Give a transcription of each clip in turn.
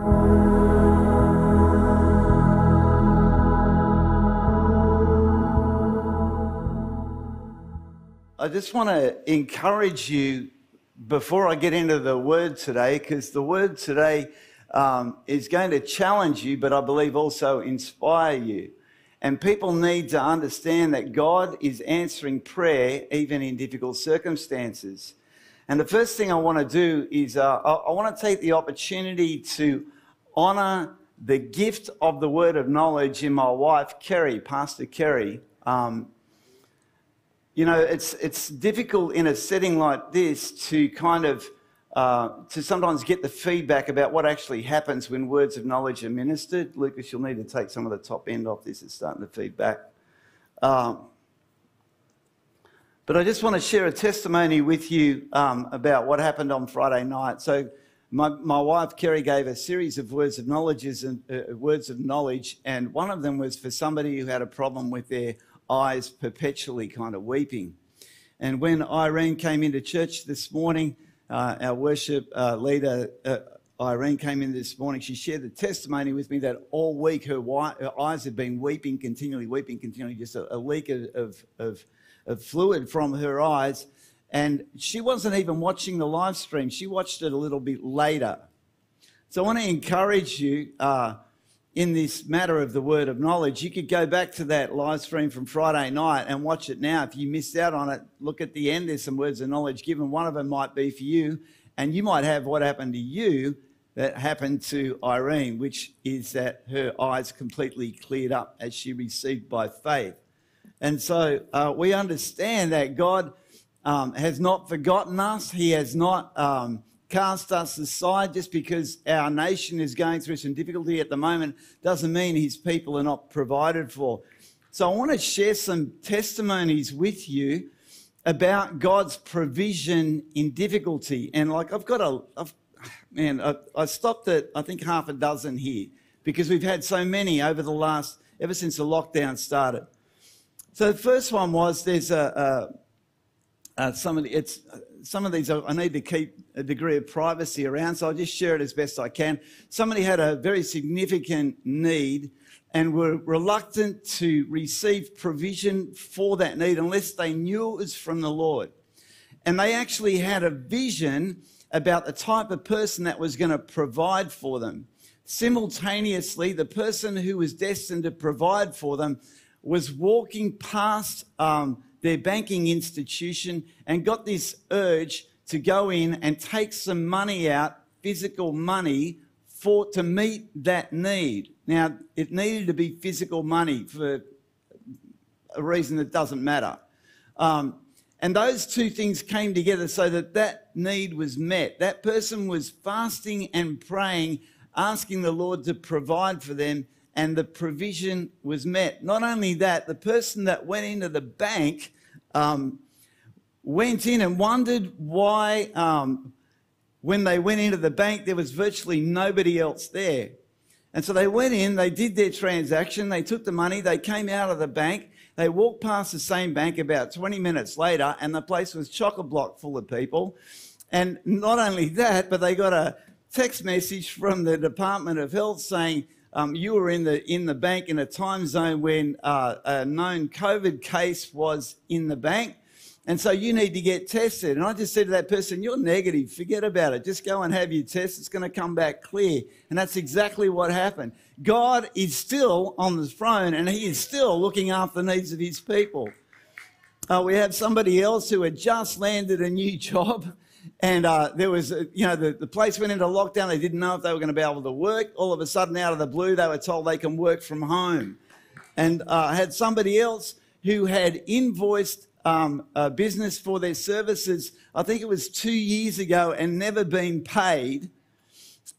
I just want to encourage you before I get into the word today, because the word today um, is going to challenge you, but I believe also inspire you. And people need to understand that God is answering prayer even in difficult circumstances. And the first thing I want to do is uh, I, want to take the opportunity to honor the gift of the word of knowledge in my wife, Kerry, Pastor Kerry. Um, you know, it's, it's difficult in a setting like this to kind of, uh, to sometimes get the feedback about what actually happens when words of knowledge are ministered. Lucas, you'll need to take some of the top end off this. It's starting to feedback. Um, but I just want to share a testimony with you um, about what happened on Friday night. So, my, my wife Kerry gave a series of words of knowledge and uh, words of knowledge, and one of them was for somebody who had a problem with their eyes perpetually kind of weeping. And when Irene came into church this morning, uh, our worship uh, leader, uh, Irene, came in this morning. She shared the testimony with me that all week her, her eyes had been weeping continually, weeping continually, just a, a leak of, of, of, fluid from her eyes. And she wasn't even watching the live stream, she watched it a little bit later. So I want to encourage you uh, in this matter of the word of knowledge. You could go back to that live stream from Friday night and watch it now. If you missed out on it, look at the end. There's some words of knowledge given. One of them might be for you, and you might have what happened to you that happened to Irene, which is that her eyes completely cleared up as she received by faith. And so uh, we understand that God um, has not forgotten us. He has not um, cast us aside just because our nation is going through some difficulty at the moment doesn't mean his people are not provided for. So I want to share some testimonies with you about God's provision in difficulty. And like I've got a, I've, man, I, I stopped at I think half a dozen here because we've had so many over the last, ever since the lockdown started. So the first one was there's a, a, a somebody, it's some of these I need to keep a degree of privacy around, so I'll just share it as best I can. Somebody had a very significant need and were reluctant to receive provision for that need unless they knew it was from the Lord. And they actually had a vision about the type of person that was going to provide for them. Simultaneously, the person who was destined to provide for them was walking past um, their banking institution and got this urge to go in and take some money out, physical money, for to meet that need. Now, it needed to be physical money for a reason that doesn't matter. Um, and those two things came together so that that need was met. That person was fasting and praying, asking the Lord to provide for them, and the provision was met. Not only that, the person that went into the bank um, went in and wondered why, um, when they went into the bank, there was virtually nobody else there. And so they went in, they did their transaction, they took the money, they came out of the bank, they walked past the same bank about 20 minutes later, and the place was chock a block full of people. And not only that, but they got a text message from the Department of Health saying, um, you were in the in the bank in a time zone when uh, a known COVID case was in the bank. And so you need to get tested. And I just said to that person, You're negative. Forget about it. Just go and have your test. It's going to come back clear. And that's exactly what happened. God is still on the throne and He is still looking after the needs of His people. Uh, we have somebody else who had just landed a new job. And uh, there was, a, you know, the, the place went into lockdown. They didn't know if they were going to be able to work. All of a sudden, out of the blue, they were told they can work from home. And uh, I had somebody else who had invoiced um, a business for their services, I think it was two years ago, and never been paid.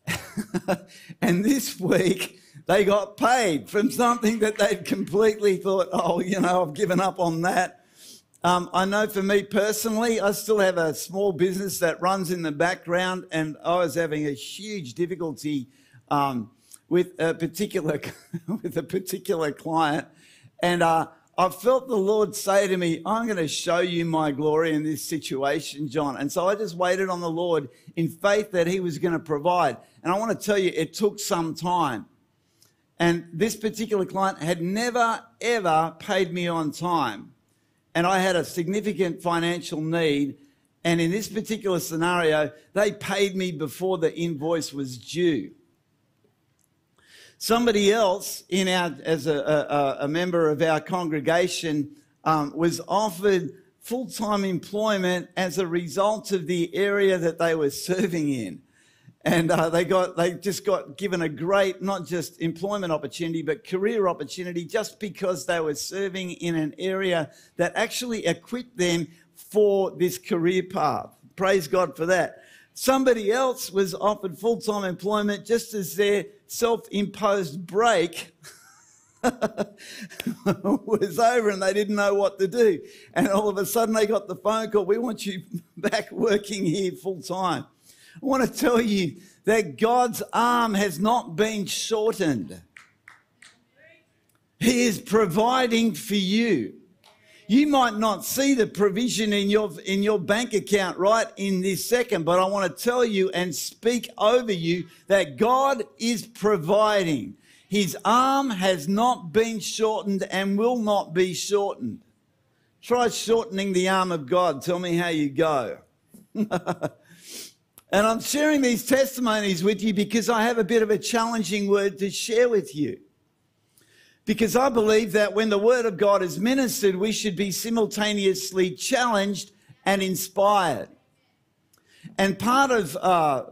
and this week, they got paid from something that they'd completely thought, oh, you know, I've given up on that. Um, I know for me personally, I still have a small business that runs in the background, and I was having a huge difficulty um, with a particular with a particular client, and uh, I felt the Lord say to me, I'm going to show you my glory in this situation, John. And so I just waited on the Lord in faith that He was going to provide. And I want to tell you, it took some time. And this particular client had never, ever paid me on time. And I had a significant financial need. And in this particular scenario, they paid me before the invoice was due. Somebody else in our, as a, a, a member of our congregation um, was offered full-time employment as a result of the area that they were serving in and uh, they got they just got given a great not just employment opportunity but career opportunity just because they were serving in an area that actually equipped them for this career path. Praise god for that. Somebody else was offered full-time employment just as their self-imposed break was over and they didn't know what to do. And all of a sudden they got the phone call we want you back working here full time I want to tell you that God's arm has not been shortened. He is providing for you. You might not see the provision in your, in your bank account right in this second, but I want to tell you and speak over you that God is providing. His arm has not been shortened and will not be shortened. Try shortening the arm of God. Tell me how you go. And I'm sharing these testimonies with you because I have a bit of a challenging word to share with you. Because I believe that when the word of God is ministered, we should be simultaneously challenged and inspired. And part of uh,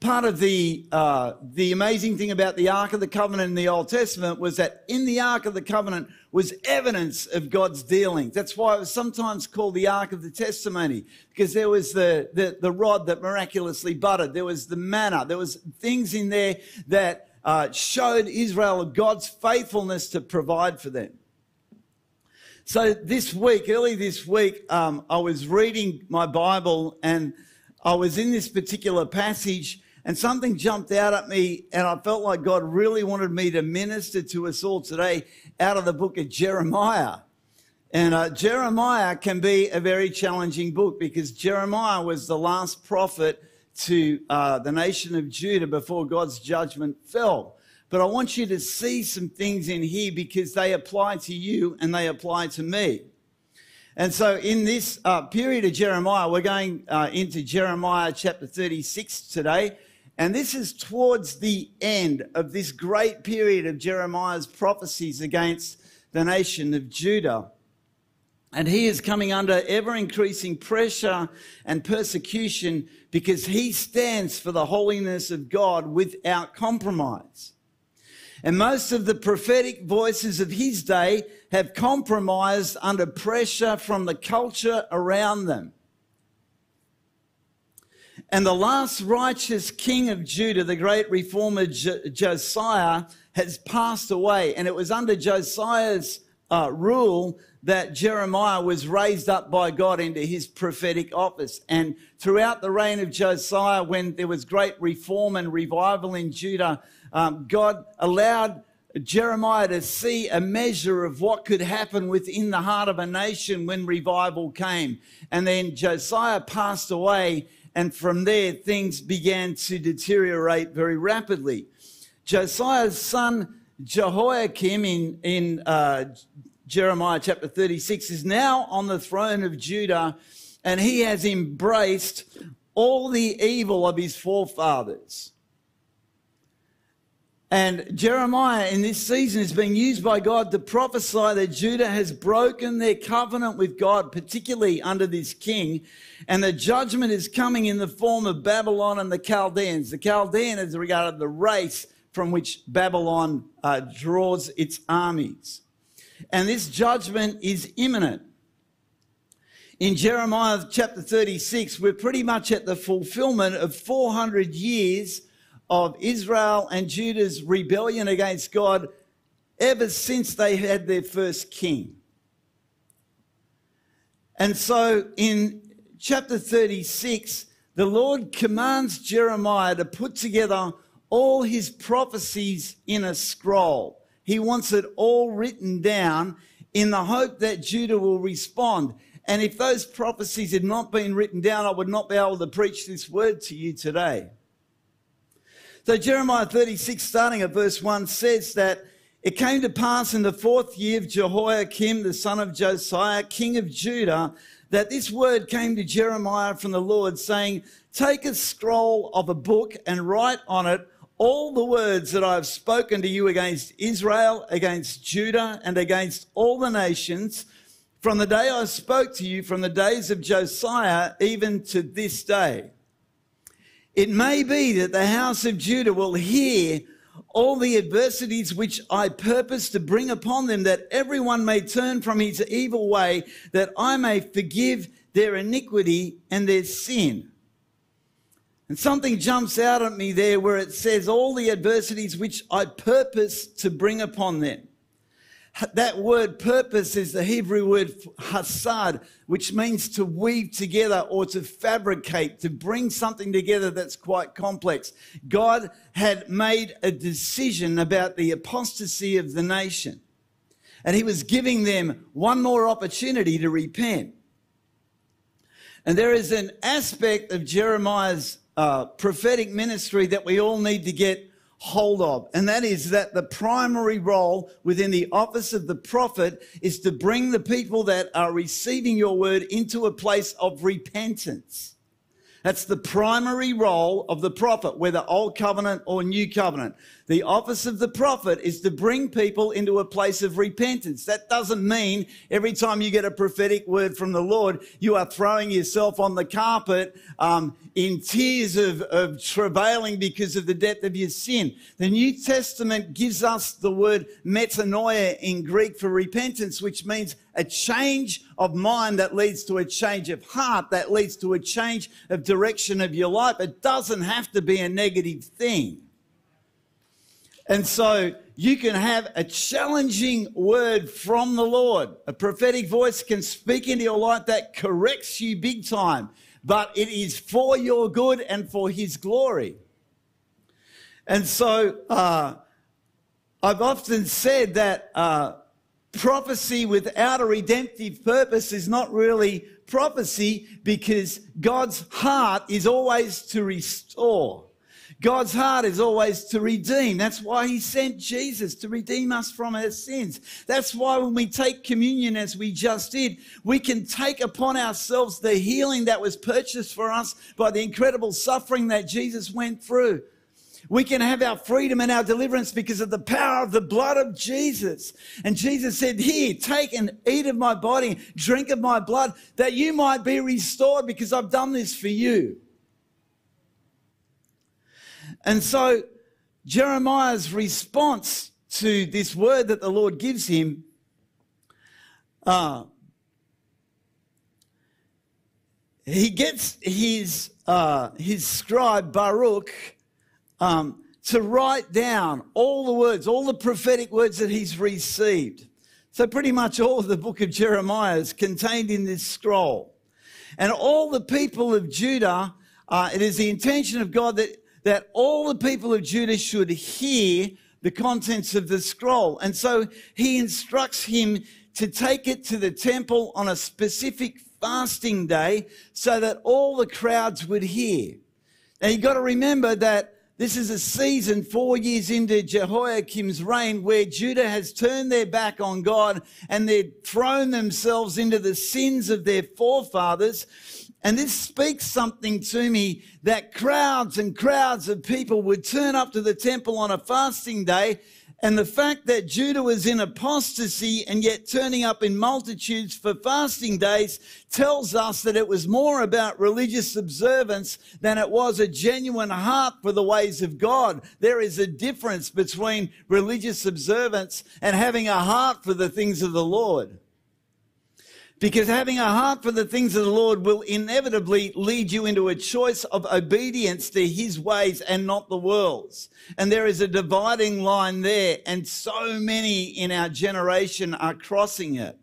part of the uh, the amazing thing about the Ark of the Covenant in the Old Testament was that in the Ark of the Covenant was evidence of God's dealings. That's why it was sometimes called the Ark of the Testimony, because there was the, the, the rod that miraculously budded. There was the manna. There was things in there that uh, showed Israel God's faithfulness to provide for them. So this week, early this week, um, I was reading my Bible and I was in this particular passage and something jumped out at me, and I felt like God really wanted me to minister to us all today out of the book of Jeremiah. And uh, Jeremiah can be a very challenging book because Jeremiah was the last prophet to uh, the nation of Judah before God's judgment fell. But I want you to see some things in here because they apply to you and they apply to me. And so, in this uh, period of Jeremiah, we're going uh, into Jeremiah chapter 36 today. And this is towards the end of this great period of Jeremiah's prophecies against the nation of Judah. And he is coming under ever increasing pressure and persecution because he stands for the holiness of God without compromise. And most of the prophetic voices of his day have compromised under pressure from the culture around them. And the last righteous king of Judah, the great reformer Josiah, has passed away. And it was under Josiah's uh, rule that Jeremiah was raised up by God into his prophetic office. And throughout the reign of Josiah, when there was great reform and revival in Judah, um, God allowed Jeremiah to see a measure of what could happen within the heart of a nation when revival came. And then Josiah passed away and from there, things began to deteriorate very rapidly. Josiah's son, Jehoiakim, in, in uh, Jeremiah chapter 36, is now on the throne of Judah, and he has embraced all the evil of his forefathers. And Jeremiah in this season is being used by God to prophesy that Judah has broken their covenant with God, particularly under this king. And the judgment is coming in the form of Babylon and the Chaldeans. The Chaldean is regarded the race from which Babylon uh, draws its armies. And this judgment is imminent. In Jeremiah chapter 36, we're pretty much at the fulfillment of 400 years of Israel and Judah's rebellion against God ever since they had their first king. And so in chapter 36, the Lord commands Jeremiah to put together all his prophecies in a scroll. He wants it all written down in the hope that Judah will respond. And if those prophecies had not been written down, I would not be able to preach this word to you today. So Jeremiah 36, starting at verse 1, says that it came to pass in the fourth year of Jehoiakim, the son of Josiah, king of Judah, that this word came to Jeremiah from the Lord, saying, Take a scroll of a book and write on it all the words that I have spoken to you against Israel, against Judah, and against all the nations from the day I spoke to you, from the days of Josiah, even to this day. It may be that the house of Judah will hear all the adversities which I purpose to bring upon them, that everyone may turn from his evil way, that I may forgive their iniquity and their sin. And something jumps out at me there where it says, All the adversities which I purpose to bring upon them. That word purpose is the Hebrew word hasad, which means to weave together or to fabricate, to bring something together that's quite complex. God had made a decision about the apostasy of the nation, and He was giving them one more opportunity to repent. And there is an aspect of Jeremiah's uh, prophetic ministry that we all need to get hold of. And that is that the primary role within the office of the prophet is to bring the people that are receiving your word into a place of repentance. That's the primary role of the prophet, whether old covenant or new covenant. The office of the prophet is to bring people into a place of repentance. That doesn't mean every time you get a prophetic word from the Lord, you are throwing yourself on the carpet um, in tears of, of travailing because of the depth of your sin. The New Testament gives us the word metanoia in Greek for repentance, which means a change of mind that leads to a change of heart, that leads to a change of direction of your life. It doesn't have to be a negative thing. And so you can have a challenging word from the Lord. A prophetic voice can speak into your life that corrects you big time, but it is for your good and for His glory. And so uh, I've often said that uh, prophecy without a redemptive purpose is not really prophecy because God's heart is always to restore. God's heart is always to redeem. That's why he sent Jesus to redeem us from our sins. That's why when we take communion as we just did, we can take upon ourselves the healing that was purchased for us by the incredible suffering that Jesus went through. We can have our freedom and our deliverance because of the power of the blood of Jesus. And Jesus said, Here, take and eat of my body, drink of my blood, that you might be restored because I've done this for you. And so Jeremiah's response to this word that the Lord gives him uh, he gets his, uh, his scribe Baruch um, to write down all the words, all the prophetic words that he's received. So, pretty much all of the book of Jeremiah is contained in this scroll. And all the people of Judah, uh, it is the intention of God that that all the people of Judah should hear the contents of the scroll. And so he instructs him to take it to the temple on a specific fasting day so that all the crowds would hear. Now you've got to remember that this is a season four years into Jehoiakim's reign where Judah has turned their back on God and they've thrown themselves into the sins of their forefathers. And this speaks something to me that crowds and crowds of people would turn up to the temple on a fasting day. And the fact that Judah was in apostasy and yet turning up in multitudes for fasting days tells us that it was more about religious observance than it was a genuine heart for the ways of God. There is a difference between religious observance and having a heart for the things of the Lord. Because having a heart for the things of the Lord will inevitably lead you into a choice of obedience to his ways and not the world's. And there is a dividing line there, and so many in our generation are crossing it.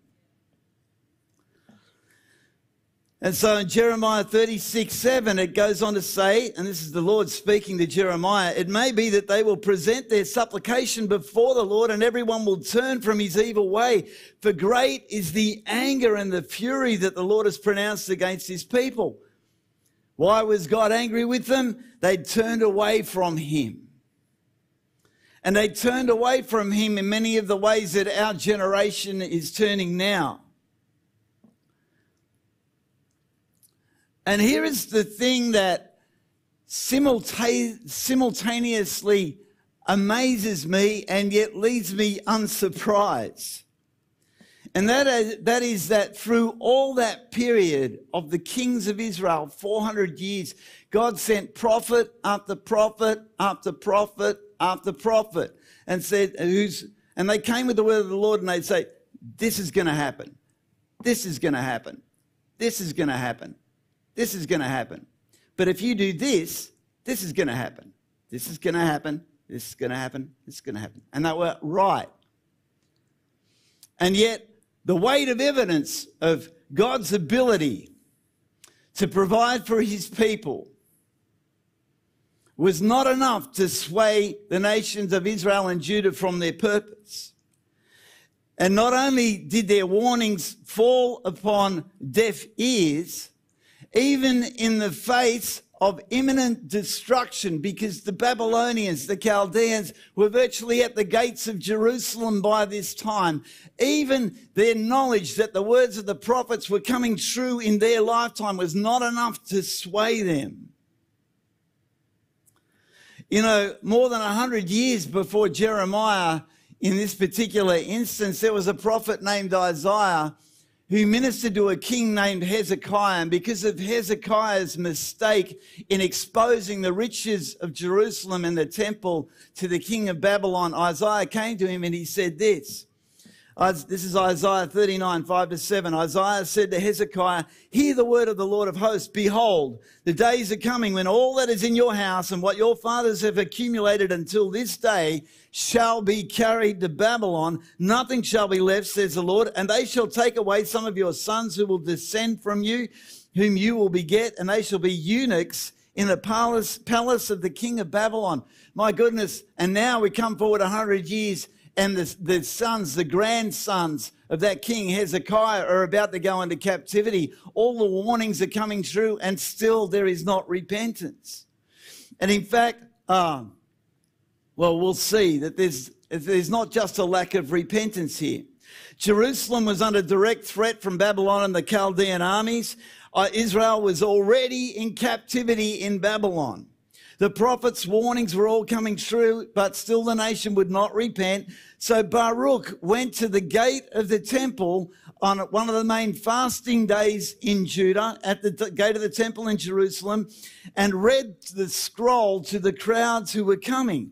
And so in Jeremiah 36, 7, it goes on to say, and this is the Lord speaking to Jeremiah, it may be that they will present their supplication before the Lord and everyone will turn from his evil way. For great is the anger and the fury that the Lord has pronounced against his people. Why was God angry with them? They turned away from him. And they turned away from him in many of the ways that our generation is turning now. And here is the thing that simultaneously amazes me and yet leaves me unsurprised. And that is, that is that through all that period of the kings of Israel, 400 years, God sent prophet after prophet after prophet after prophet and said, who's, and they came with the word of the Lord and they'd say, this is going to happen. This is going to happen. This is going to happen. This is going to happen. But if you do this, this is going to happen. This is going to happen. This is going to happen. This is going to happen. And they were right. And yet, the weight of evidence of God's ability to provide for his people was not enough to sway the nations of Israel and Judah from their purpose. And not only did their warnings fall upon deaf ears, even in the face of imminent destruction because the Babylonians, the Chaldeans, were virtually at the gates of Jerusalem by this time. Even their knowledge that the words of the prophets were coming true in their lifetime was not enough to sway them. You know, more than a hundred years before Jeremiah, in this particular instance, there was a prophet named Isaiah who ministered to a king named Hezekiah. And because of Hezekiah's mistake in exposing the riches of Jerusalem and the temple to the king of Babylon, Isaiah came to him and he said this this is Isaiah 39, 5 to 7. Isaiah said to Hezekiah, Hear the word of the Lord of hosts. Behold, the days are coming when all that is in your house and what your fathers have accumulated until this day shall be carried to Babylon. Nothing shall be left, says the Lord. And they shall take away some of your sons who will descend from you, whom you will beget, and they shall be eunuchs in the palace, palace of the king of Babylon. My goodness. And now we come forward a hundred years and the, the sons, the grandsons of that king Hezekiah are about to go into captivity. All the warnings are coming true, and still there is not repentance. And in fact, uh, well, we'll see that there's, there's not just a lack of repentance here. Jerusalem was under direct threat from Babylon and the Chaldean armies. Uh, Israel was already in captivity in Babylon. The prophets' warnings were all coming true, but still the nation would not repent. So Baruch went to the gate of the temple on one of the main fasting days in Judah, at the gate of the temple in Jerusalem, and read the scroll to the crowds who were coming.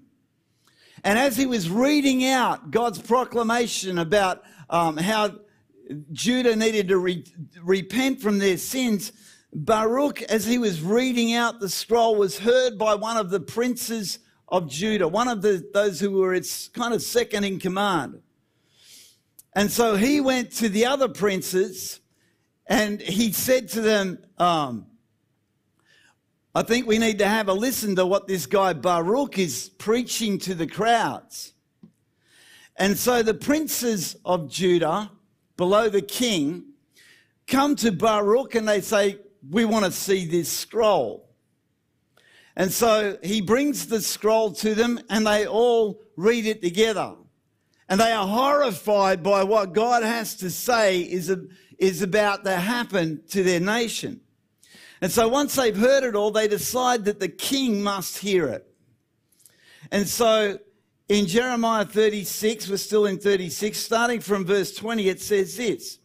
And as he was reading out God's proclamation about um, how Judah needed to re- repent from their sins, Baruch, as he was reading out the scroll, was heard by one of the princes of Judah, one of the, those who were its kind of second in command. And so he went to the other princes and he said to them, um, I think we need to have a listen to what this guy Baruch is preaching to the crowds. And so the princes of Judah, below the king, come to Baruch and they say, we want to see this scroll. And so he brings the scroll to them and they all read it together. And they are horrified by what God has to say is, a, is about to happen to their nation. And so once they've heard it all, they decide that the king must hear it. And so in Jeremiah 36, we're still in 36, starting from verse 20, it says this.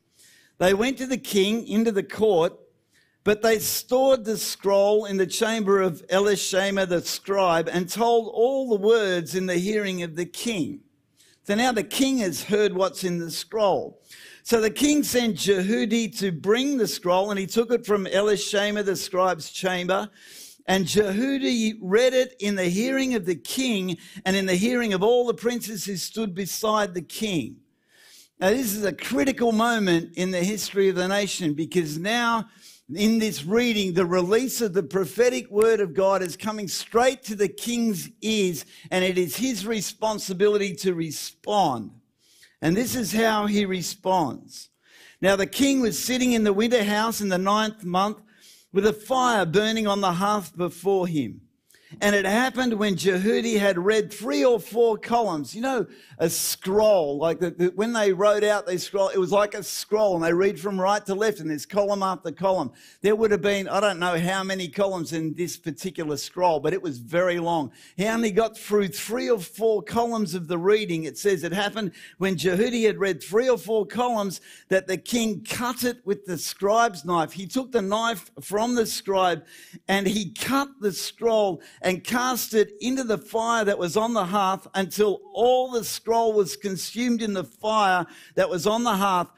They went to the king into the court but they stored the scroll in the chamber of Elishama the scribe and told all the words in the hearing of the king. So now the king has heard what's in the scroll. So the king sent Jehudi to bring the scroll, and he took it from Elishama the scribe's chamber. And Jehudi read it in the hearing of the king and in the hearing of all the princes who stood beside the king. Now, this is a critical moment in the history of the nation because now in this reading, the release of the prophetic word of God is coming straight to the king's ears, and it is his responsibility to respond. And this is how he responds. Now, the king was sitting in the winter house in the ninth month with a fire burning on the hearth before him. And it happened when Jehudi had read three or four columns. You know, a scroll, like the, the, when they wrote out they scroll, it was like a scroll and they read from right to left and there's column after column. There would have been, I don't know how many columns in this particular scroll, but it was very long. He only got through three or four columns of the reading. It says it happened when Jehudi had read three or four columns that the king cut it with the scribe's knife. He took the knife from the scribe and he cut the scroll and cast it into the fire that was on the hearth until all the scroll was consumed in the fire that was on the hearth.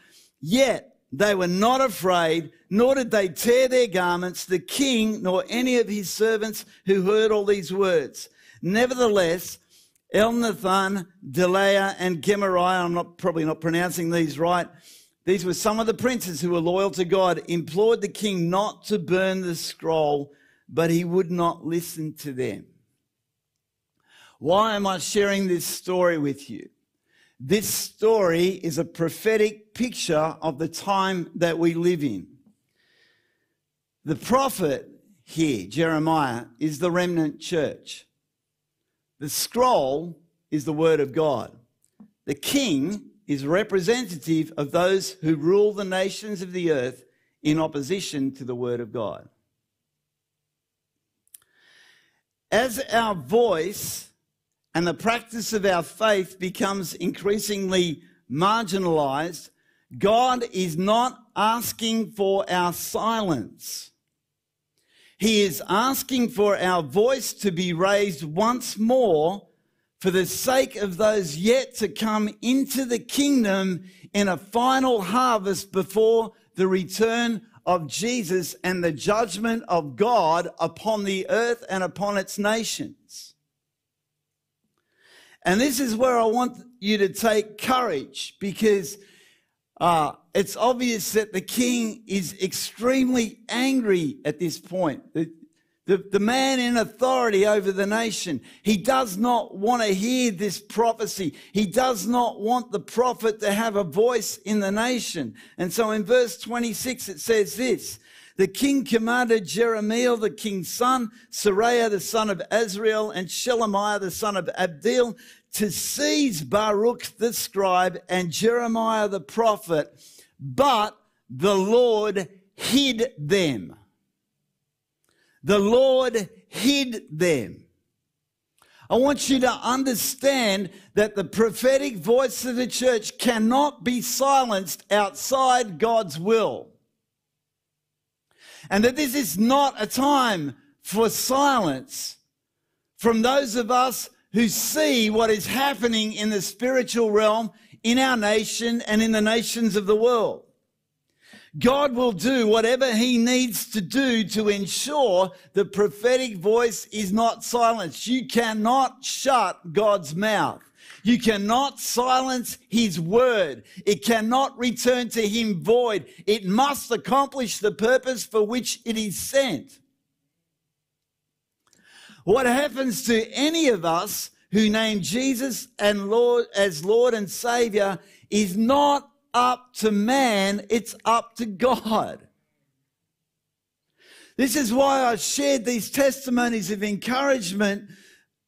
Yet they were not afraid, nor did they tear their garments, the king nor any of his servants who heard all these words. Nevertheless, Elnathan, Delaiah, and Gemariah, I'm not probably not pronouncing these right. These were some of the princes who were loyal to God, implored the king not to burn the scroll but he would not listen to them. Why am I sharing this story with you? This story is a prophetic picture of the time that we live in. The prophet here, Jeremiah, is the remnant church. The scroll is the word of God. The king is representative of those who rule the nations of the earth in opposition to the word of God. As our voice and the practice of our faith becomes increasingly marginalized, God is not asking for our silence. He is asking for our voice to be raised once more for the sake of those yet to come into the kingdom in a final harvest before the return of Jesus and the judgment of God upon the earth and upon its nations. And this is where I want you to take courage because uh, it's obvious that the king is extremely angry at this point. The, the, the man in authority over the nation, he does not want to hear this prophecy. He does not want the prophet to have a voice in the nation. And so in verse 26, it says this, the king commanded Jeremiah, the king's son, Seraiah, the son of Azriel, and Shelemiah, the son of Abdeel, to seize Baruch the scribe and Jeremiah the prophet, but the Lord hid them. The Lord hid them. I want you to understand that the prophetic voice of the church cannot be silenced outside God's will. And that this is not a time for silence from those of us who see what is happening in the spiritual realm in our nation and in the nations of the world. God will do whatever he needs to do to ensure the prophetic voice is not silenced. You cannot shut God's mouth. You cannot silence his word. It cannot return to him void. It must accomplish the purpose for which it is sent. What happens to any of us who name Jesus and Lord as Lord and Savior is not up to man, it's up to God. This is why I shared these testimonies of encouragement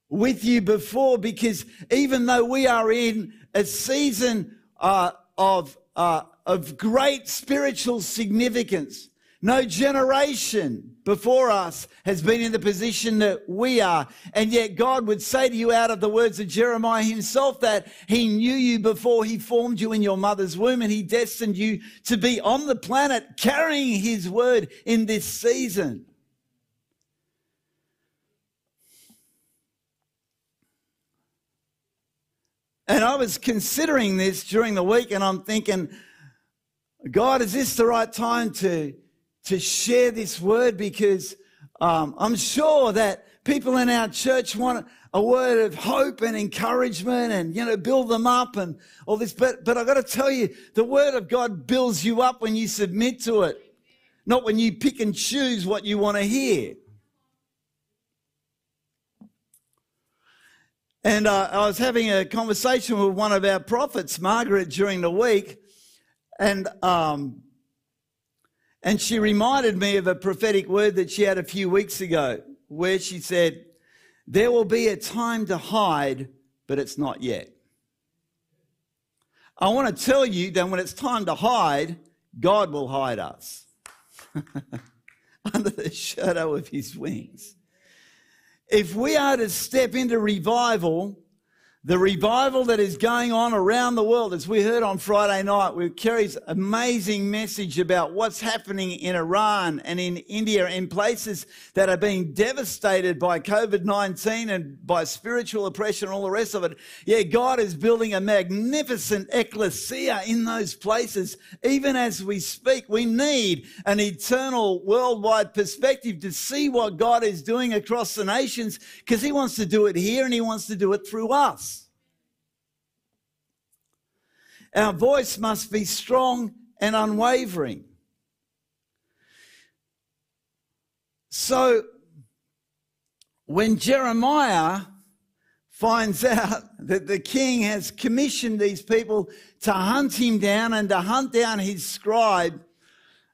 with you before, because even though we are in a season uh, of, uh, of great spiritual significance, no generation before us has been in the position that we are. And yet God would say to you out of the words of Jeremiah himself that he knew you before he formed you in your mother's womb and he destined you to be on the planet carrying his word in this season. And I was considering this during the week and I'm thinking, God, is this the right time to to share this word because um, I'm sure that people in our church want a word of hope and encouragement and, you know, build them up and all this. But, but I've got to tell you, the word of God builds you up when you submit to it, not when you pick and choose what you want to hear. And uh, I was having a conversation with one of our prophets, Margaret, during the week. And um, and she reminded me of a prophetic word that she had a few weeks ago, where she said, There will be a time to hide, but it's not yet. I want to tell you that when it's time to hide, God will hide us under the shadow of his wings. If we are to step into revival, the revival that is going on around the world, as we heard on Friday night, with Kerry's amazing message about what's happening in Iran and in India, in places that are being devastated by COVID 19 and by spiritual oppression and all the rest of it. Yeah, God is building a magnificent ecclesia in those places. Even as we speak, we need an eternal worldwide perspective to see what God is doing across the nations because He wants to do it here and He wants to do it through us. Our voice must be strong and unwavering. So when Jeremiah finds out that the king has commissioned these people to hunt him down and to hunt down his scribe,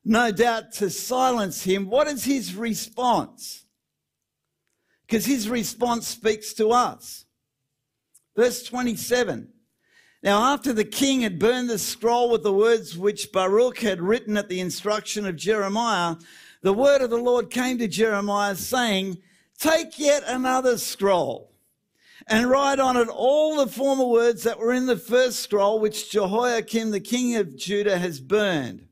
no doubt to silence him, what is his response? Because his response speaks to us. Verse 27 now, after the king had burned the scroll with the words which Baruch had written at the instruction of Jeremiah, the word of the Lord came to Jeremiah saying, Take yet another scroll and write on it all the former words that were in the first scroll which Jehoiakim, the king of Judah, has burned.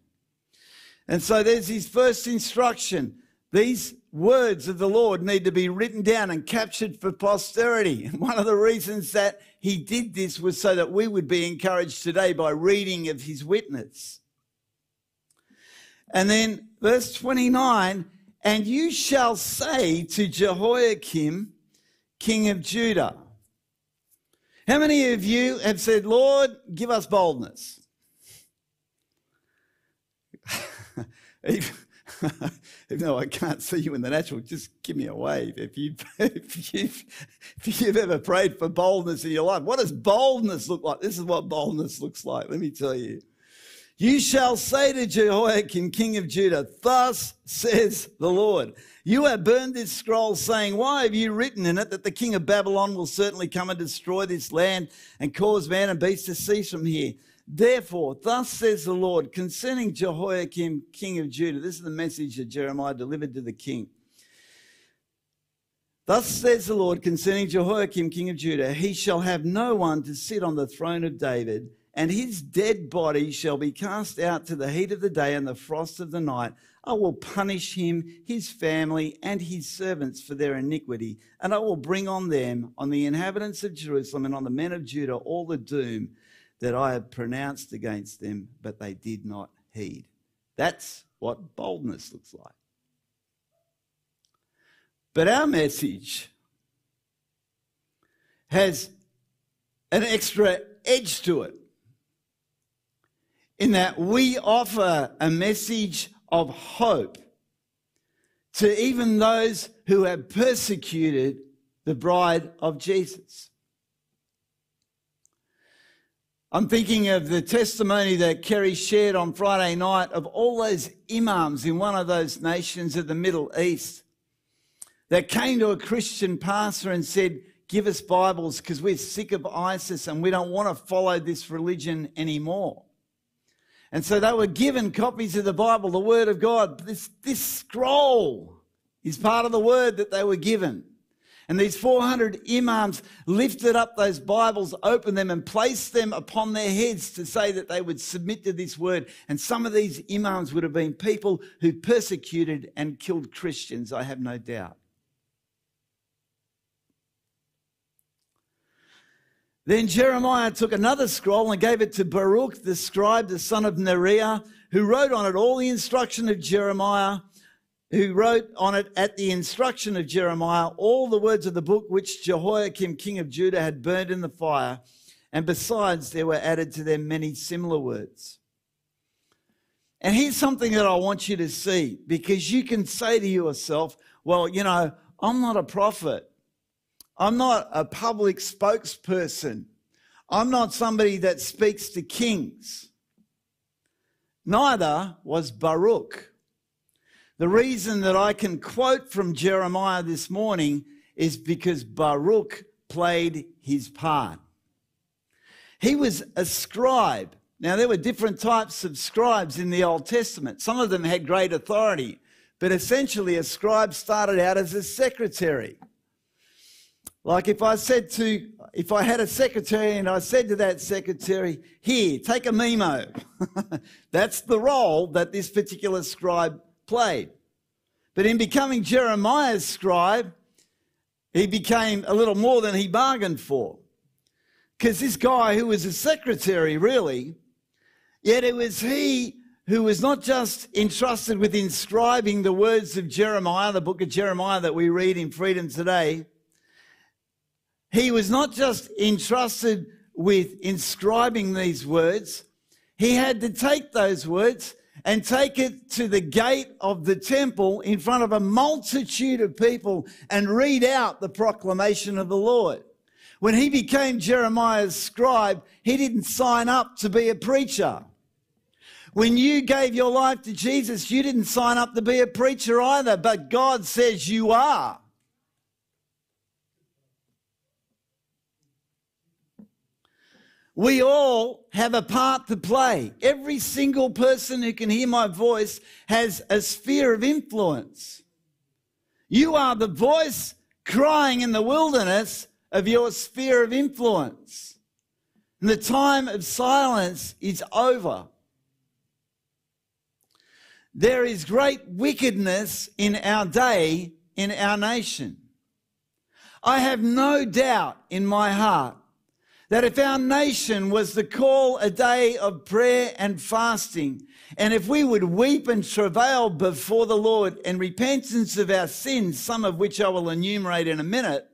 And so there's his first instruction. These words of the Lord need to be written down and captured for posterity. And one of the reasons that he did this was so that we would be encouraged today by reading of his witness. And then verse 29 and you shall say to Jehoiakim, king of Judah. How many of you have said, Lord, give us boldness? even though I can't see you in the natural, just give me a wave. If you've, if you've, if you've ever prayed for boldness in your life, what does boldness look like? This is what boldness looks like. Let me tell you. You shall say to Jehoiakim, king of Judah, thus says the Lord, you have burned this scroll saying, why have you written in it that the king of Babylon will certainly come and destroy this land and cause man and beast to cease from here? Therefore, thus says the Lord concerning Jehoiakim, king of Judah. This is the message that Jeremiah delivered to the king. Thus says the Lord concerning Jehoiakim, king of Judah He shall have no one to sit on the throne of David, and his dead body shall be cast out to the heat of the day and the frost of the night. I will punish him, his family, and his servants for their iniquity, and I will bring on them, on the inhabitants of Jerusalem, and on the men of Judah, all the doom that I had pronounced against them, but they did not heed. That's what boldness looks like. But our message has an extra edge to it in that we offer a message of hope to even those who have persecuted the bride of Jesus. I'm thinking of the testimony that Kerry shared on Friday night of all those imams in one of those nations of the Middle East that came to a Christian pastor and said, Give us Bibles because we're sick of ISIS and we don't want to follow this religion anymore. And so they were given copies of the Bible, the Word of God. This, this scroll is part of the Word that they were given. And these 400 imams lifted up those Bibles, opened them, and placed them upon their heads to say that they would submit to this word. And some of these imams would have been people who persecuted and killed Christians, I have no doubt. Then Jeremiah took another scroll and gave it to Baruch, the scribe, the son of Neriah, who wrote on it all the instruction of Jeremiah who wrote on it at the instruction of Jeremiah all the words of the book which Jehoiakim, king of Judah, had burned in the fire. And besides, there were added to them many similar words. And here's something that I want you to see because you can say to yourself, well, you know, I'm not a prophet. I'm not a public spokesperson. I'm not somebody that speaks to kings. Neither was Baruch. The reason that I can quote from Jeremiah this morning is because Baruch played his part. He was a scribe. Now, there were different types of scribes in the Old Testament. Some of them had great authority, but essentially, a scribe started out as a secretary. Like if I said to, if I had a secretary and I said to that secretary, here, take a memo. That's the role that this particular scribe played. But in becoming Jeremiah's scribe, he became a little more than he bargained for. Because this guy who was a secretary, really, yet it was he who was not just entrusted with inscribing the words of Jeremiah, the book of Jeremiah that we read in Freedom Today he was not just entrusted with inscribing these words, he had to take those words and take it to the gate of the temple in front of a multitude of people and read out the proclamation of the Lord. When he became Jeremiah's scribe, he didn't sign up to be a preacher. When you gave your life to Jesus, you didn't sign up to be a preacher either, but God says you are. We all have a part to play. Every single person who can hear my voice has a sphere of influence. You are the voice crying in the wilderness of your sphere of influence. And the time of silence is over. There is great wickedness in our day, in our nation. I have no doubt in my heart that if our nation was to call a day of prayer and fasting, and if we would weep and travail before the Lord in repentance of our sins, some of which I will enumerate in a minute,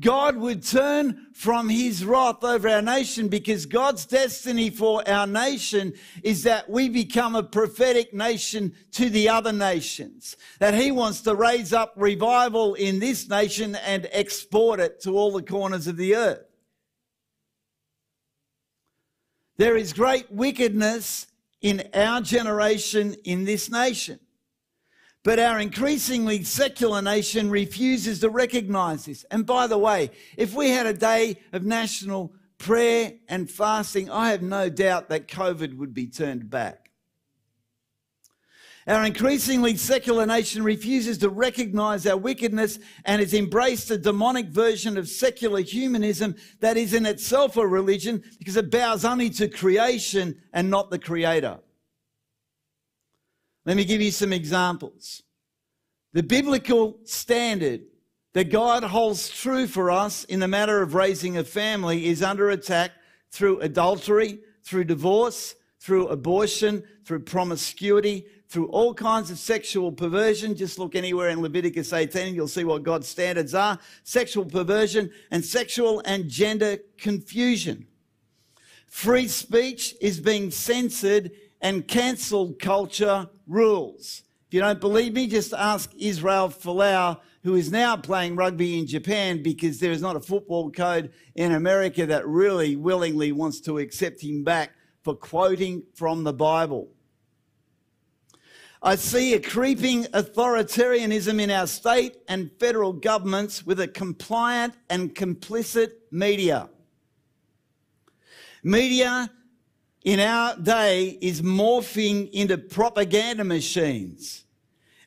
God would turn from his wrath over our nation because God's destiny for our nation is that we become a prophetic nation to the other nations. That he wants to raise up revival in this nation and export it to all the corners of the earth. There is great wickedness in our generation in this nation. But our increasingly secular nation refuses to recognize this. And by the way, if we had a day of national prayer and fasting, I have no doubt that COVID would be turned back. Our increasingly secular nation refuses to recognize our wickedness and has embraced a demonic version of secular humanism that is in itself a religion because it bows only to creation and not the creator. Let me give you some examples. The biblical standard that God holds true for us in the matter of raising a family is under attack through adultery, through divorce, through abortion, through promiscuity, through all kinds of sexual perversion. Just look anywhere in Leviticus 18, you'll see what God's standards are sexual perversion and sexual and gender confusion. Free speech is being censored and cancelled culture rules. If you don't believe me, just ask Israel Folau, who is now playing rugby in Japan because there is not a football code in America that really willingly wants to accept him back for quoting from the Bible. I see a creeping authoritarianism in our state and federal governments with a compliant and complicit media. Media in our day is morphing into propaganda machines,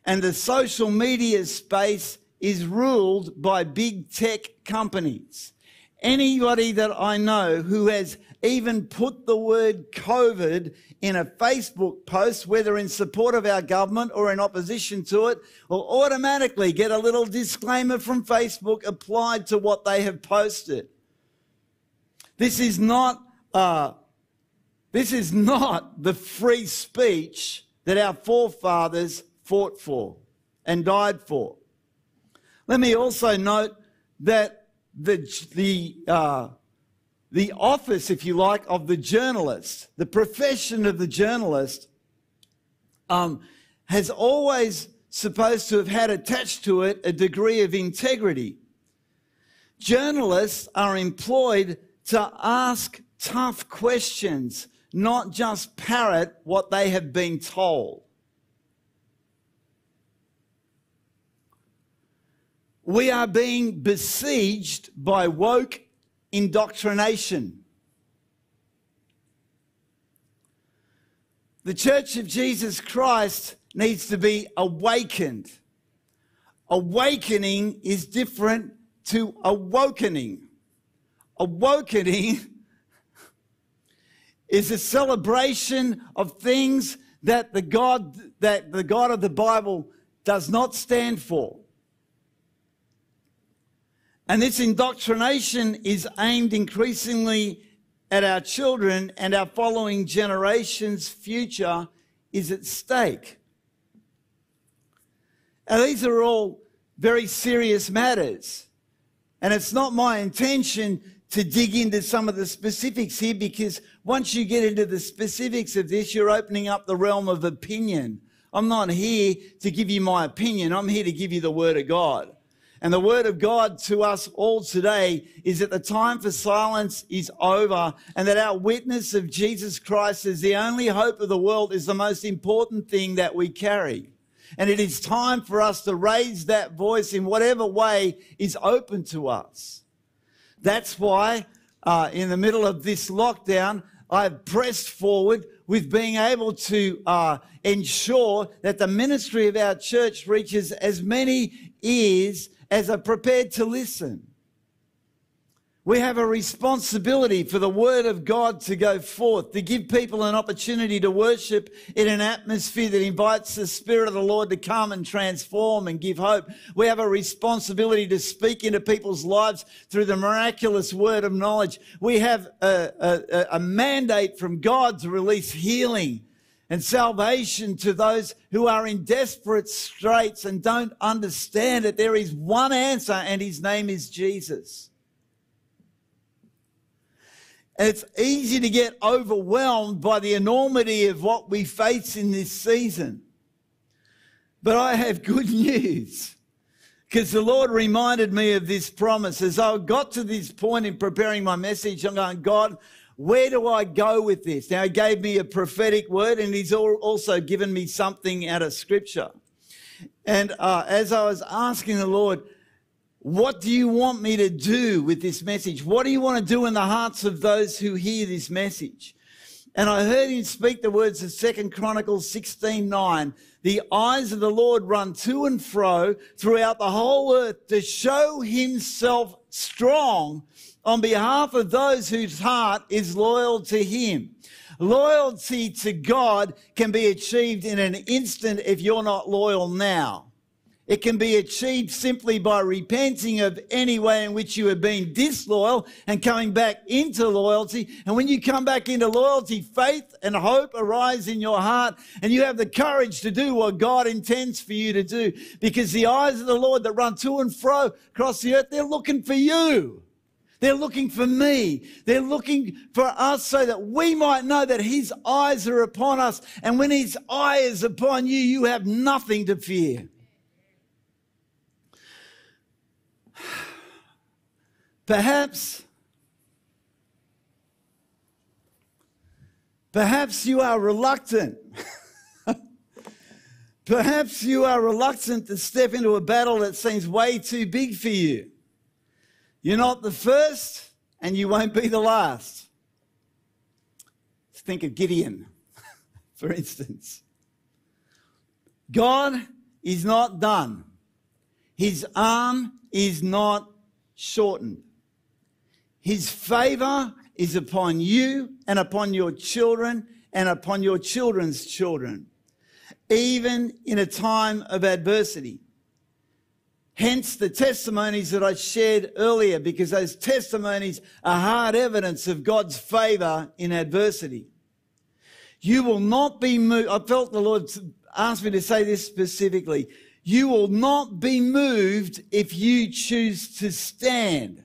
and the social media space is ruled by big tech companies. Anybody that I know who has even put the word COVID in a Facebook post, whether in support of our government or in opposition to it, will automatically get a little disclaimer from Facebook applied to what they have posted. This is not, uh, this is not the free speech that our forefathers fought for and died for. Let me also note that the, the uh, the office, if you like, of the journalist, the profession of the journalist, um, has always supposed to have had attached to it a degree of integrity. Journalists are employed to ask tough questions, not just parrot what they have been told. we are being besieged by woke indoctrination. The Church of Jesus Christ needs to be awakened. Awakening is different to awakening. Awakening is a celebration of things that the God that the God of the Bible does not stand for. And this indoctrination is aimed increasingly at our children and our following generations' future is at stake. Now, these are all very serious matters. And it's not my intention to dig into some of the specifics here because once you get into the specifics of this, you're opening up the realm of opinion. I'm not here to give you my opinion. I'm here to give you the word of God. And the word of God to us all today is that the time for silence is over and that our witness of Jesus Christ as the only hope of the world is the most important thing that we carry. And it is time for us to raise that voice in whatever way is open to us. That's why, uh, in the middle of this lockdown, I've pressed forward with being able to uh, ensure that the ministry of our church reaches as many ears as are prepared to listen. We have a responsibility for the word of God to go forth, to give people an opportunity to worship in an atmosphere that invites the Spirit of the Lord to come and transform and give hope. We have a responsibility to speak into people's lives through the miraculous word of knowledge. We have a, a, a mandate from God to release healing and salvation to those who are in desperate straits and don't understand it. There is one answer, and his name is Jesus. And it's easy to get overwhelmed by the enormity of what we face in this season. But I have good news because the Lord reminded me of this promise. As I got to this point in preparing my message, I'm going, God, where do I go with this? Now, He gave me a prophetic word and He's also given me something out of Scripture. And uh, as I was asking the Lord, what do you want me to do with this message? What do you want to do in the hearts of those who hear this message? And I heard him speak the words of Second Chronicles 16 9. The eyes of the Lord run to and fro throughout the whole earth to show himself strong on behalf of those whose heart is loyal to him. Loyalty to God can be achieved in an instant if you're not loyal now. It can be achieved simply by repenting of any way in which you have been disloyal and coming back into loyalty. And when you come back into loyalty, faith and hope arise in your heart and you have the courage to do what God intends for you to do because the eyes of the Lord that run to and fro across the earth, they're looking for you. They're looking for me. They're looking for us so that we might know that His eyes are upon us. And when His eye is upon you, you have nothing to fear. Perhaps, perhaps you are reluctant. perhaps you are reluctant to step into a battle that seems way too big for you. You're not the first, and you won't be the last. Think of Gideon, for instance. God is not done. His arm is not shortened. His favor is upon you and upon your children and upon your children's children, even in a time of adversity. Hence the testimonies that I shared earlier, because those testimonies are hard evidence of God's favor in adversity. You will not be moved. I felt the Lord asked me to say this specifically. You will not be moved if you choose to stand.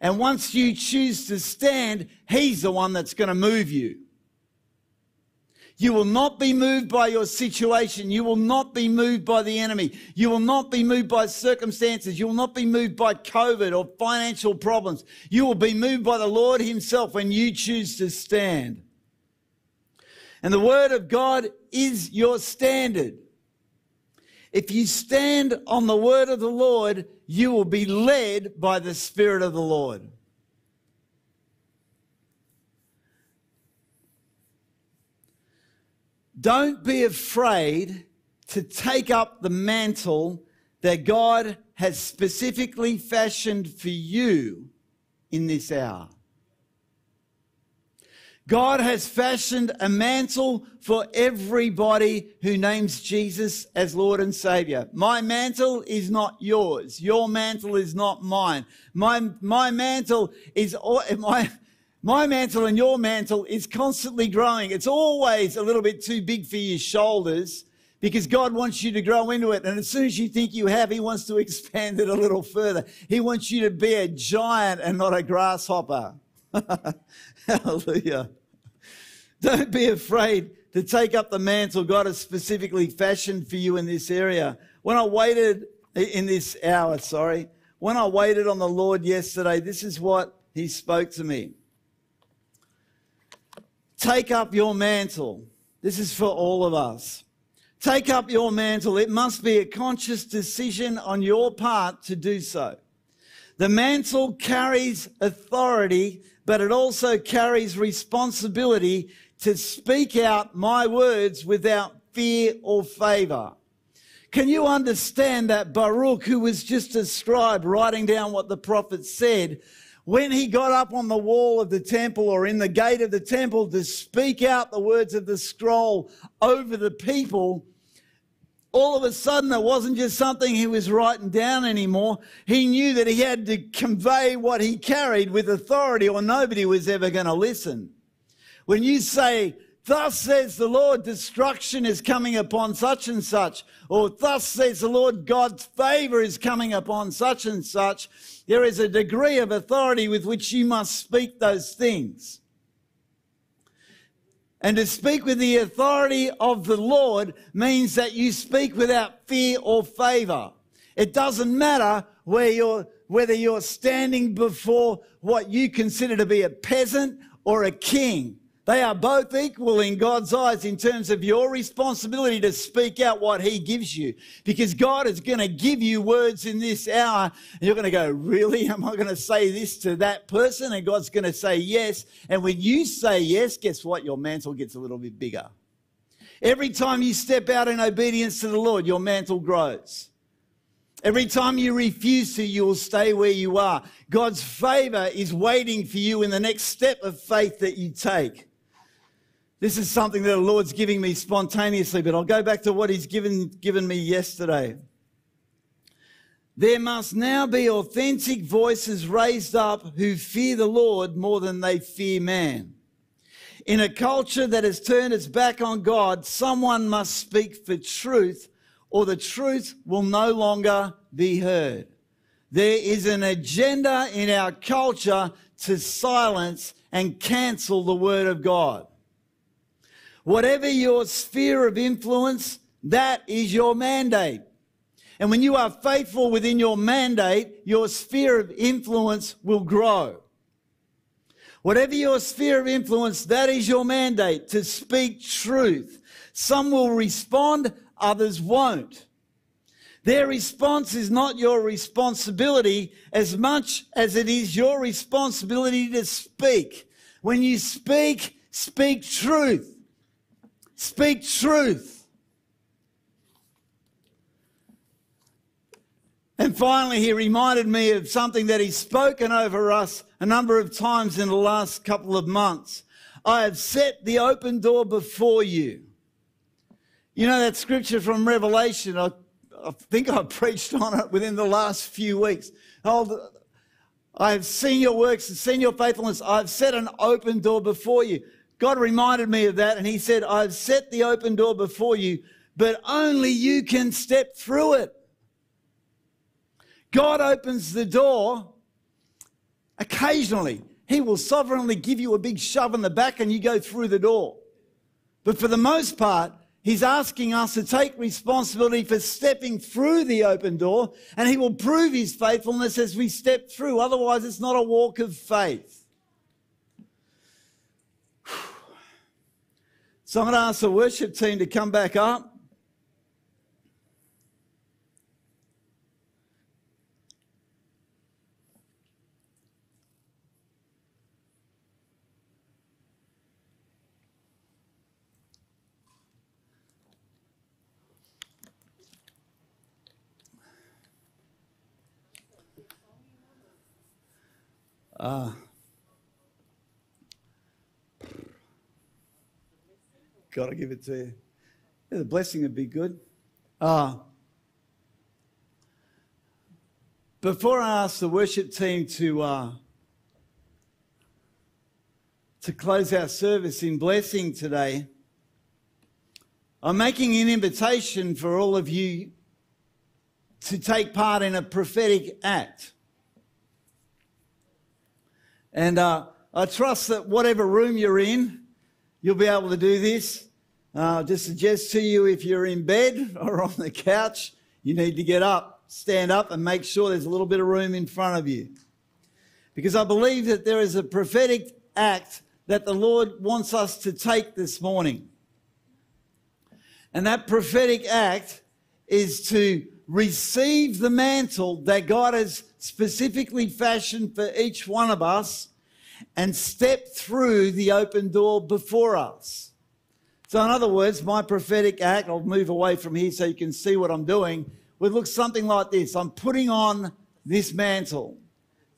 And once you choose to stand, He's the one that's going to move you. You will not be moved by your situation. You will not be moved by the enemy. You will not be moved by circumstances. You will not be moved by COVID or financial problems. You will be moved by the Lord Himself when you choose to stand. And the Word of God is your standard. If you stand on the word of the Lord, you will be led by the Spirit of the Lord. Don't be afraid to take up the mantle that God has specifically fashioned for you in this hour. God has fashioned a mantle for everybody who names Jesus as Lord and Savior. My mantle is not yours. Your mantle is not mine. My, my mantle is, my, my mantle and your mantle is constantly growing. It's always a little bit too big for your shoulders because God wants you to grow into it. And as soon as you think you have, He wants to expand it a little further. He wants you to be a giant and not a grasshopper. Hallelujah. Don't be afraid to take up the mantle God has specifically fashioned for you in this area. When I waited in this hour, sorry, when I waited on the Lord yesterday, this is what He spoke to me. Take up your mantle. This is for all of us. Take up your mantle. It must be a conscious decision on your part to do so. The mantle carries authority, but it also carries responsibility to speak out my words without fear or favor. Can you understand that Baruch, who was just a scribe writing down what the prophet said, when he got up on the wall of the temple or in the gate of the temple to speak out the words of the scroll over the people, all of a sudden it wasn't just something he was writing down anymore. He knew that he had to convey what he carried with authority or nobody was ever going to listen. When you say, Thus says the Lord, destruction is coming upon such and such, or thus says the Lord, God's favor is coming upon such and such, there is a degree of authority with which you must speak those things. And to speak with the authority of the Lord means that you speak without fear or favor. It doesn't matter where you're, whether you're standing before what you consider to be a peasant or a king. They are both equal in God's eyes in terms of your responsibility to speak out what He gives you. Because God is going to give you words in this hour, and you're going to go, Really? Am I going to say this to that person? And God's going to say yes. And when you say yes, guess what? Your mantle gets a little bit bigger. Every time you step out in obedience to the Lord, your mantle grows. Every time you refuse to, you will stay where you are. God's favor is waiting for you in the next step of faith that you take. This is something that the Lord's giving me spontaneously, but I'll go back to what He's given, given me yesterday. There must now be authentic voices raised up who fear the Lord more than they fear man. In a culture that has turned its back on God, someone must speak for truth or the truth will no longer be heard. There is an agenda in our culture to silence and cancel the word of God. Whatever your sphere of influence, that is your mandate. And when you are faithful within your mandate, your sphere of influence will grow. Whatever your sphere of influence, that is your mandate to speak truth. Some will respond, others won't. Their response is not your responsibility as much as it is your responsibility to speak. When you speak, speak truth. Speak truth. And finally, he reminded me of something that he's spoken over us a number of times in the last couple of months. I have set the open door before you. You know that scripture from Revelation? I, I think I preached on it within the last few weeks. I have seen your works and seen your faithfulness. I've set an open door before you. God reminded me of that and he said, I've set the open door before you, but only you can step through it. God opens the door occasionally. He will sovereignly give you a big shove in the back and you go through the door. But for the most part, He's asking us to take responsibility for stepping through the open door, and He will prove His faithfulness as we step through. Otherwise, it's not a walk of faith. So I'm going to ask the worship team to come back up. Ah. Uh, Got to give it to you. Yeah, the blessing would be good. Uh, before I ask the worship team to uh, to close our service in blessing today, I'm making an invitation for all of you to take part in a prophetic act. And uh, I trust that whatever room you're in, you'll be able to do this. Uh, just suggest to you if you're in bed or on the couch, you need to get up, stand up, and make sure there's a little bit of room in front of you. Because I believe that there is a prophetic act that the Lord wants us to take this morning. And that prophetic act is to receive the mantle that God has specifically fashioned for each one of us and step through the open door before us. So, in other words, my prophetic act, I'll move away from here so you can see what I'm doing, would look something like this I'm putting on this mantle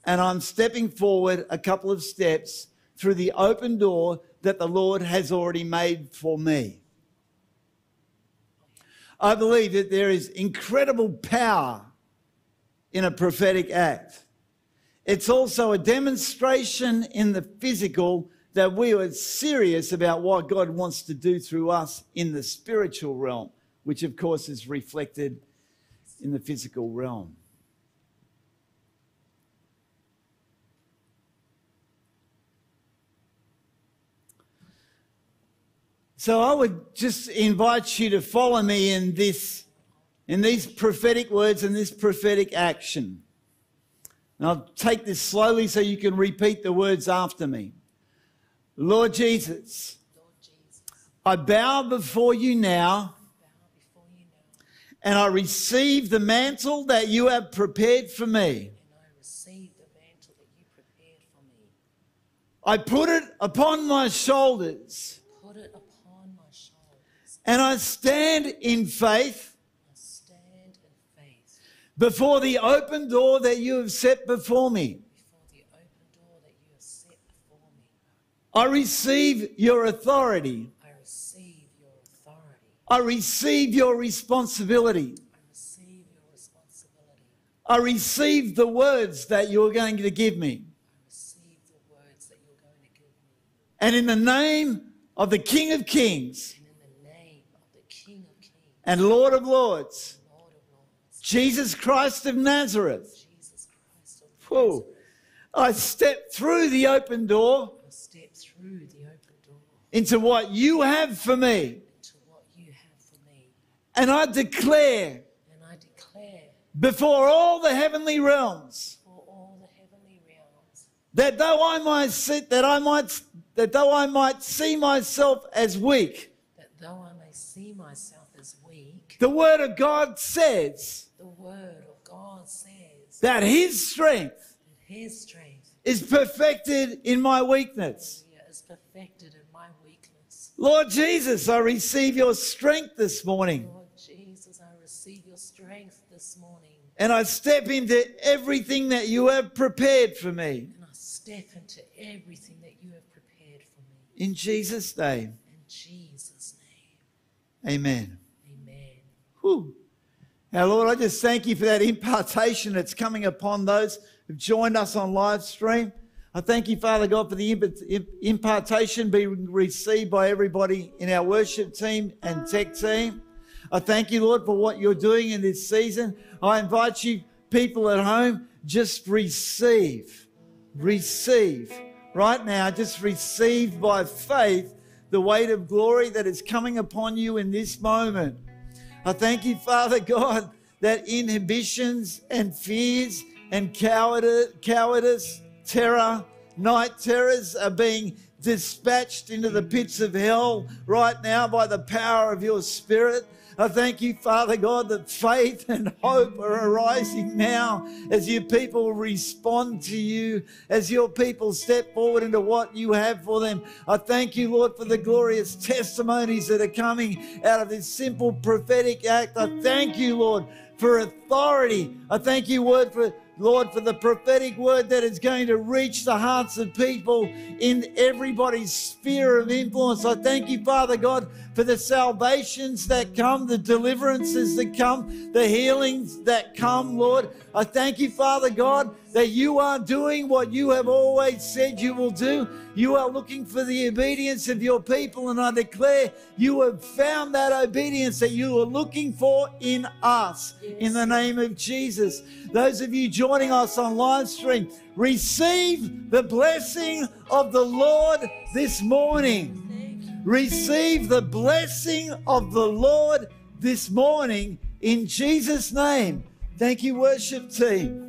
and I'm stepping forward a couple of steps through the open door that the Lord has already made for me. I believe that there is incredible power in a prophetic act. It's also a demonstration in the physical that we are serious about what God wants to do through us in the spiritual realm, which of course is reflected in the physical realm. So I would just invite you to follow me in this, in these prophetic words and this prophetic action. And I'll take this slowly so you can repeat the words after me. Lord Jesus, I bow before you now and I receive the mantle that you have prepared for me. I put it upon my shoulders upon my shoulders. and I stand in faith I stand in faith before the open door that you have set before me. before the open door that you have set before me. I receive your authority. I receive your authority. I receive your responsibility. I receive your responsibility. I receive the words that you're going to give me. I receive the words that you're going to give me. And in the name of the King of Kings And in the name of the King of Kings, and Lord of Lords, Lord of Lords, Jesus Christ of Nazareth, Jesus Christ of Nazareth, I step through the open door I step through the open door into what you have for me. into what you have for me. And I declare And I declare before all the heavenly realms for all the heavenly realms that though I might sit, that I might, that though I might see myself as weak, that though I may see myself as weak, the word of God says the word of God says that his strength that his strength is perfected in my weakness. Perfected in my weakness. Lord Jesus, I receive your strength this morning Lord Jesus, I receive your strength this morning and I step into everything that you have prepared for me. and I step into everything that you have prepared for me. In Jesus' name, In Jesus' name, amen. amen. Whew. Now, Lord, I just thank you for that impartation that's coming upon those who've joined us on live stream. I thank you, Father God, for the imp- imp- impartation being received by everybody in our worship team and tech team. I thank you, Lord, for what you're doing in this season. I invite you, people at home, just receive, receive right now, just receive by faith the weight of glory that is coming upon you in this moment. I thank you, Father God, that inhibitions and fears and cowardice, terror, night terrors are being dispatched into the pits of hell right now by the power of your Spirit. I thank you, Father God, that faith and hope are arising now as your people respond to you, as your people step forward into what you have for them. I thank you, Lord, for the glorious testimonies that are coming out of this simple prophetic act. I thank you, Lord, for authority. I thank you, Word, for Lord, for the prophetic word that is going to reach the hearts of people in everybody's sphere of influence. I thank you, Father God, for the salvations that come, the deliverances that come, the healings that come, Lord. I thank you, Father God, that you are doing what you have always said you will do. You are looking for the obedience of your people, and I declare you have found that obedience that you are looking for in us. In the name of Jesus. Those of you joining us on live stream, receive the blessing of the Lord this morning. Receive the blessing of the Lord this morning in Jesus' name. Thank you, worship team.